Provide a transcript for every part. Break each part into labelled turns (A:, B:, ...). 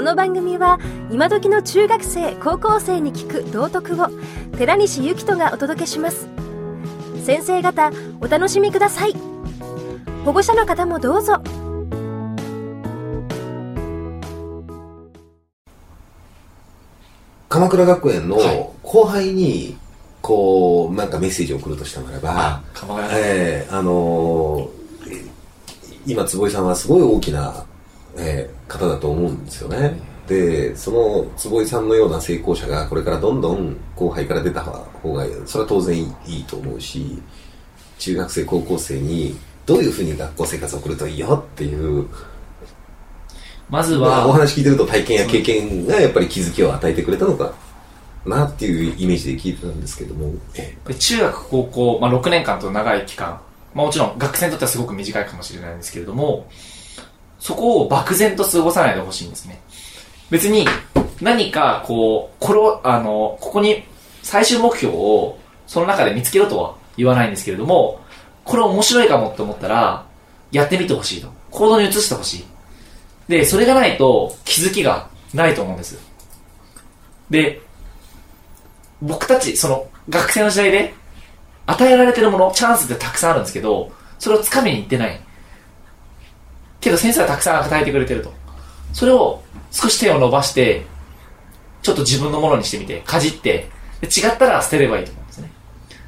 A: この番組は今時の中学生高校生に聞く道徳を寺西幸人がお届けします。先生方お楽しみください。保護者の方もどうぞ。
B: 鎌倉学園の後輩に、こう、なんかメッセージを送るとしたならば、
C: 鎌倉
B: ええあのー今、坪井さんはすごい大きな、えー方だと思うんですよね。で、その坪井さんのような成功者がこれからどんどん後輩から出た方が、それは当然いいと思うし、中学生、高校生にどういうふうに学校生活を送るといいよっていう、
C: まず
B: まあ、お
C: は、
B: 話聞いてると体験や経験がやっぱり気づきを与えてくれたのかなっていうイメージで聞いてたんですけども、え
C: 中学、高校、まあ、6年間と長い期間、まあ、もちろん学生にとってはすごく短いかもしれないんですけれども、そこを漠然と過ごさないでほしいんですね。別に何かこう、これ、あの、ここに最終目標をその中で見つけろとは言わないんですけれども、これ面白いかもって思ったら、やってみてほしいと。行動に移してほしい。で、それがないと気づきがないと思うんです。で、僕たち、その、学生の時代で、与えられてるもの、チャンスってたくさんあるんですけど、それを掴みに行ってない。けど先生はたくさん与えてくれてると。それを少し手を伸ばして、ちょっと自分のものにしてみて、かじって、で違ったら捨てればいいと思うんですね。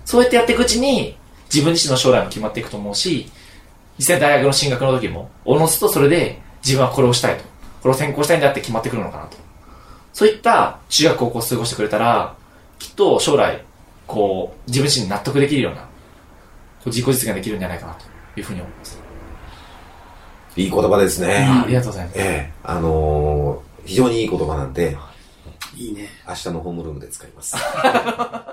C: そうやってやっていくうちに、自分自身の将来も決まっていくと思うし、実際大学の進学の時も、おのずとそれで自分はこれをしたいと。これを専攻したいんだって決まってくるのかなと。そういった中学高校を過ごしてくれたら、きっと将来、こう、自分自身に納得できるような、こう自己実現できるんじゃないかなというふうに思います。
B: いい言葉ですね。
C: ありがとうございます。
B: ええあのー非常にいい言葉なんで、
D: いいね。
B: 明日のホームルームで使います。